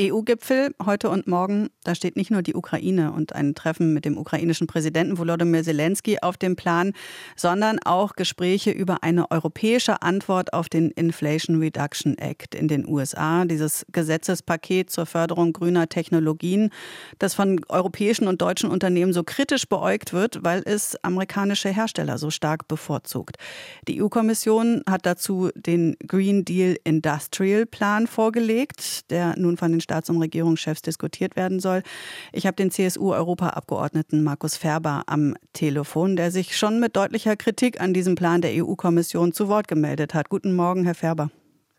EU-Gipfel heute und morgen, da steht nicht nur die Ukraine und ein Treffen mit dem ukrainischen Präsidenten Volodymyr Zelensky auf dem Plan, sondern auch Gespräche über eine europäische Antwort auf den Inflation Reduction Act in den USA, dieses Gesetzespaket zur Förderung grüner Technologien, das von europäischen und deutschen Unternehmen so kritisch beäugt wird, weil es amerikanische Hersteller so stark bevorzugt. Die EU-Kommission hat dazu den Green Deal Industrial Plan vorgelegt, der nun von den Staats- und Regierungschefs diskutiert werden soll. Ich habe den CSU-Europaabgeordneten Markus Ferber am Telefon, der sich schon mit deutlicher Kritik an diesem Plan der EU-Kommission zu Wort gemeldet hat. Guten Morgen, Herr Ferber.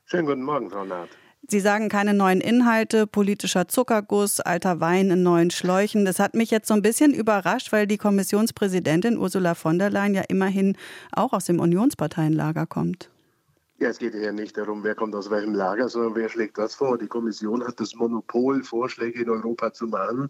Schönen guten Morgen, Frau Naht. Sie sagen keine neuen Inhalte, politischer Zuckerguss, alter Wein in neuen Schläuchen. Das hat mich jetzt so ein bisschen überrascht, weil die Kommissionspräsidentin Ursula von der Leyen ja immerhin auch aus dem Unionsparteienlager kommt. Ja, es geht ja nicht darum, wer kommt aus welchem Lager, sondern wer schlägt was vor. Die Kommission hat das Monopol, Vorschläge in Europa zu machen.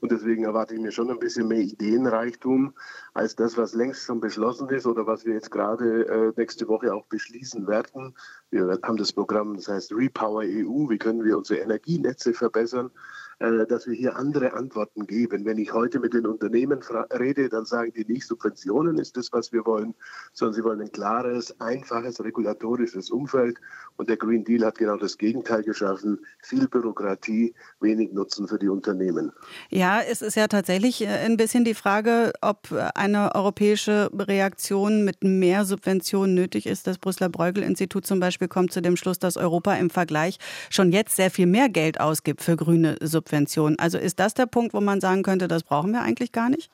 Und deswegen erwarte ich mir schon ein bisschen mehr Ideenreichtum als das, was längst schon beschlossen ist oder was wir jetzt gerade äh, nächste Woche auch beschließen werden. Wir haben das Programm, das heißt Repower EU. Wie können wir unsere Energienetze verbessern? Äh, dass wir hier andere Antworten geben. Wenn ich heute mit den Unternehmen rede, dann sagen die nicht, Subventionen ist das, was wir wollen, sondern sie wollen ein klares, einfaches, regulatorisches Umfeld. Und der Green Deal hat genau das Gegenteil geschaffen. Viel Bürokratie, wenig Nutzen für die Unternehmen. Ja, es ist ja tatsächlich äh, ein bisschen die Frage, ob eine europäische Reaktion mit mehr Subventionen nötig ist. Das Brüsseler Bruegel-Institut zum Beispiel kommt zu dem Schluss, dass Europa im Vergleich schon jetzt sehr viel mehr Geld ausgibt für grüne Subventionen. Subventionen. Also ist das der Punkt, wo man sagen könnte, das brauchen wir eigentlich gar nicht?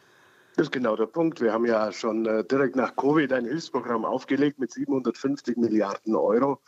Das ist genau der Punkt. Wir haben ja schon äh, direkt nach Covid ein Hilfsprogramm aufgelegt mit 750 Milliarden Euro.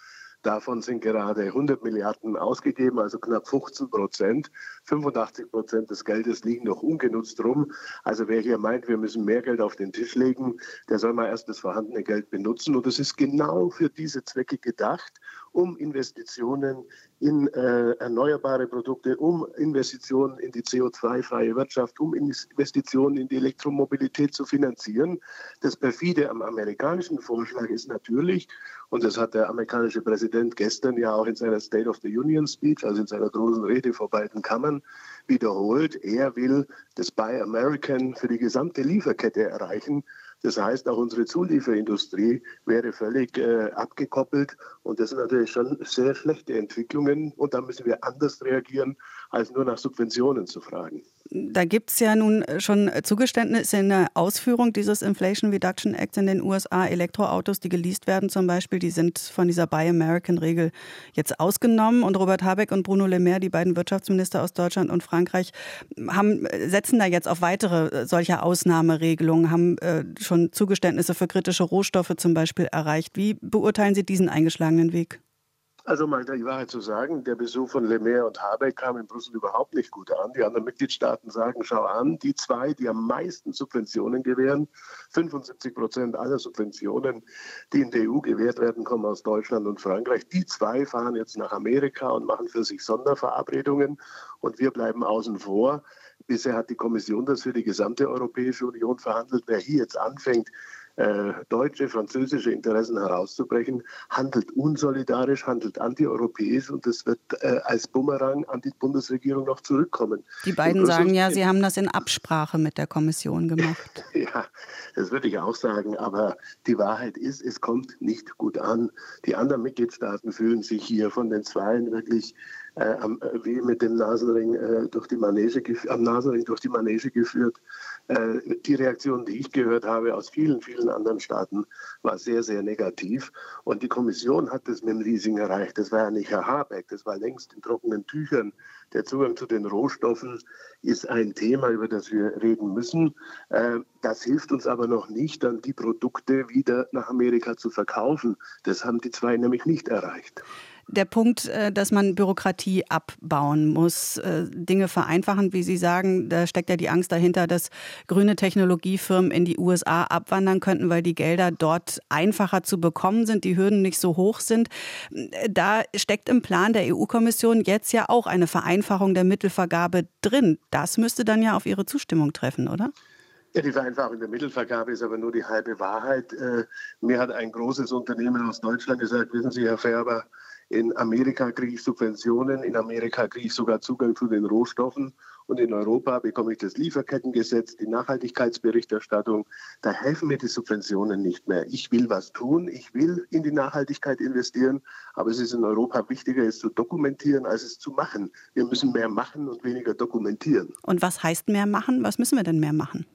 Davon sind gerade 100 Milliarden ausgegeben, also knapp 15 Prozent. 85 Prozent des Geldes liegen noch ungenutzt rum. Also wer hier meint, wir müssen mehr Geld auf den Tisch legen, der soll mal erst das vorhandene Geld benutzen. Und es ist genau für diese Zwecke gedacht, um Investitionen in äh, erneuerbare Produkte, um Investitionen in die CO2-freie Wirtschaft, um Investitionen in die Elektromobilität zu finanzieren. Das perfide am amerikanischen Vorschlag ist natürlich, und das hat der amerikanische Präsident gestern ja auch in seiner State of the Union Speech, also in seiner großen Rede vor beiden Kammern, wiederholt. Er will das Buy American für die gesamte Lieferkette erreichen. Das heißt, auch unsere Zulieferindustrie wäre völlig äh, abgekoppelt. Und das sind natürlich schon sehr schlechte Entwicklungen. Und da müssen wir anders reagieren, als nur nach Subventionen zu fragen. Da gibt es ja nun schon Zugeständnisse in der Ausführung dieses Inflation Reduction Act in den USA. Elektroautos, die geleast werden zum Beispiel, die sind von dieser Buy American-Regel jetzt ausgenommen. Und Robert Habeck und Bruno Le Maire, die beiden Wirtschaftsminister aus Deutschland und Frankreich, haben, setzen da jetzt auf weitere solcher Ausnahmeregelungen, haben äh, schon Zugeständnisse für kritische Rohstoffe zum Beispiel erreicht. Wie beurteilen Sie diesen eingeschlagenen Weg? Also mal die Wahrheit zu sagen, der Besuch von Lemaire und Habeck kam in Brüssel überhaupt nicht gut an. Die anderen Mitgliedstaaten sagen, schau an, die zwei, die am meisten Subventionen gewähren, 75 Prozent aller Subventionen, die in der EU gewährt werden, kommen aus Deutschland und Frankreich. Die zwei fahren jetzt nach Amerika und machen für sich Sonderverabredungen und wir bleiben außen vor. Bisher hat die Kommission das für die gesamte Europäische Union verhandelt. Wer hier jetzt anfängt, äh, deutsche, französische Interessen herauszubrechen, handelt unsolidarisch, handelt antieuropäisch und das wird äh, als Bumerang an die Bundesregierung noch zurückkommen. Die beiden sagen ja, sie haben das in Absprache mit der Kommission gemacht. ja, das würde ich auch sagen, aber die Wahrheit ist, es kommt nicht gut an. Die anderen Mitgliedstaaten fühlen sich hier von den Zweien wirklich äh, wie mit dem Nasenring äh, durch die Manege, am Nasenring durch die Manege geführt. Äh, die Reaktion, die ich gehört habe aus vielen, vielen anderen Staaten, war sehr, sehr negativ. Und die Kommission hat das mit dem Leasing erreicht. Das war ja nicht Herr Habeck, das war längst in trockenen Tüchern. Der Zugang zu den Rohstoffen ist ein Thema, über das wir reden müssen. Äh, das hilft uns aber noch nicht, dann die Produkte wieder nach Amerika zu verkaufen. Das haben die zwei nämlich nicht erreicht der Punkt, äh, dass man Bürokratie abbauen muss, äh, Dinge vereinfachen, wie Sie sagen, da steckt ja die Angst dahinter, dass grüne Technologiefirmen in die USA abwandern könnten, weil die Gelder dort einfacher zu bekommen sind, die Hürden nicht so hoch sind. Da steckt im Plan der EU-Kommission jetzt ja auch eine Vereinfachung der Mittelvergabe drin. Das müsste dann ja auf Ihre Zustimmung treffen, oder? Ja, die Vereinfachung der Mittelvergabe ist aber nur die halbe Wahrheit. Äh, mir hat ein großes Unternehmen aus Deutschland gesagt, wissen Sie, Herr Färber, In Amerika kriege ich Subventionen, in Amerika kriege ich sogar Zugang zu den Rohstoffen und in Europa bekomme ich das Lieferkettengesetz, die Nachhaltigkeitsberichterstattung. Da helfen mir die Subventionen nicht mehr. Ich will was tun, ich will in die Nachhaltigkeit investieren, aber es ist in Europa wichtiger, es zu dokumentieren, als es zu machen. Wir müssen mehr machen und weniger dokumentieren. Und was heißt mehr machen? Was müssen wir denn mehr machen?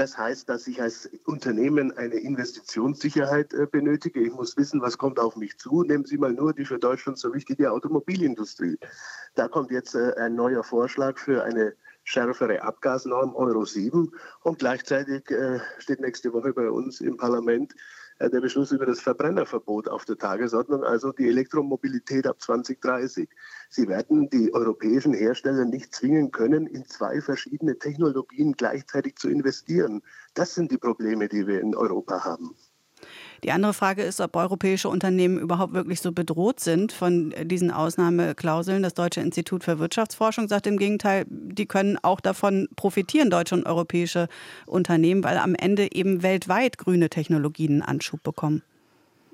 Das heißt, dass ich als Unternehmen eine Investitionssicherheit äh, benötige. Ich muss wissen, was kommt auf mich zu. Nehmen Sie mal nur die für Deutschland so wichtige Automobilindustrie. Da kommt jetzt äh, ein neuer Vorschlag für eine schärfere Abgasnorm Euro 7 und gleichzeitig äh, steht nächste Woche bei uns im Parlament der Beschluss über das Verbrennerverbot auf der Tagesordnung, also die Elektromobilität ab 2030. Sie werden die europäischen Hersteller nicht zwingen können, in zwei verschiedene Technologien gleichzeitig zu investieren. Das sind die Probleme, die wir in Europa haben. Die andere Frage ist, ob europäische Unternehmen überhaupt wirklich so bedroht sind von diesen Ausnahmeklauseln. Das Deutsche Institut für Wirtschaftsforschung sagt im Gegenteil, die können auch davon profitieren, deutsche und europäische Unternehmen, weil am Ende eben weltweit grüne Technologien Anschub bekommen.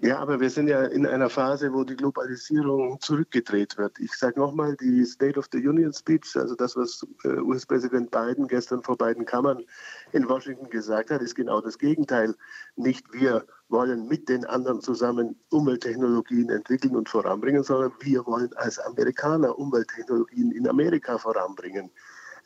Ja, aber wir sind ja in einer Phase, wo die Globalisierung zurückgedreht wird. Ich sage nochmal, die State of the Union Speech, also das, was äh, US-Präsident Biden gestern vor beiden Kammern in Washington gesagt hat, ist genau das Gegenteil. Nicht wir wollen mit den anderen zusammen Umwelttechnologien entwickeln und voranbringen, sondern wir wollen als Amerikaner Umwelttechnologien in Amerika voranbringen.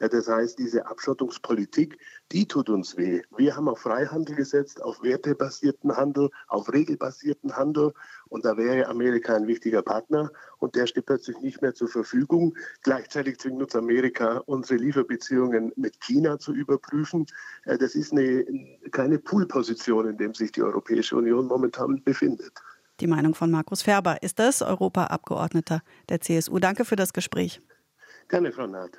Das heißt, diese Abschottungspolitik, die tut uns weh. Wir haben auf Freihandel gesetzt, auf wertebasierten Handel, auf regelbasierten Handel. Und da wäre Amerika ein wichtiger Partner. Und der steht plötzlich nicht mehr zur Verfügung. Gleichzeitig zwingt uns Amerika, unsere Lieferbeziehungen mit China zu überprüfen. Äh, das ist eine, keine Poolposition, in der sich die Europäische Union momentan befindet. Die Meinung von Markus Ferber ist das, Europaabgeordneter der CSU. Danke für das Gespräch. Gerne, Frau Naht.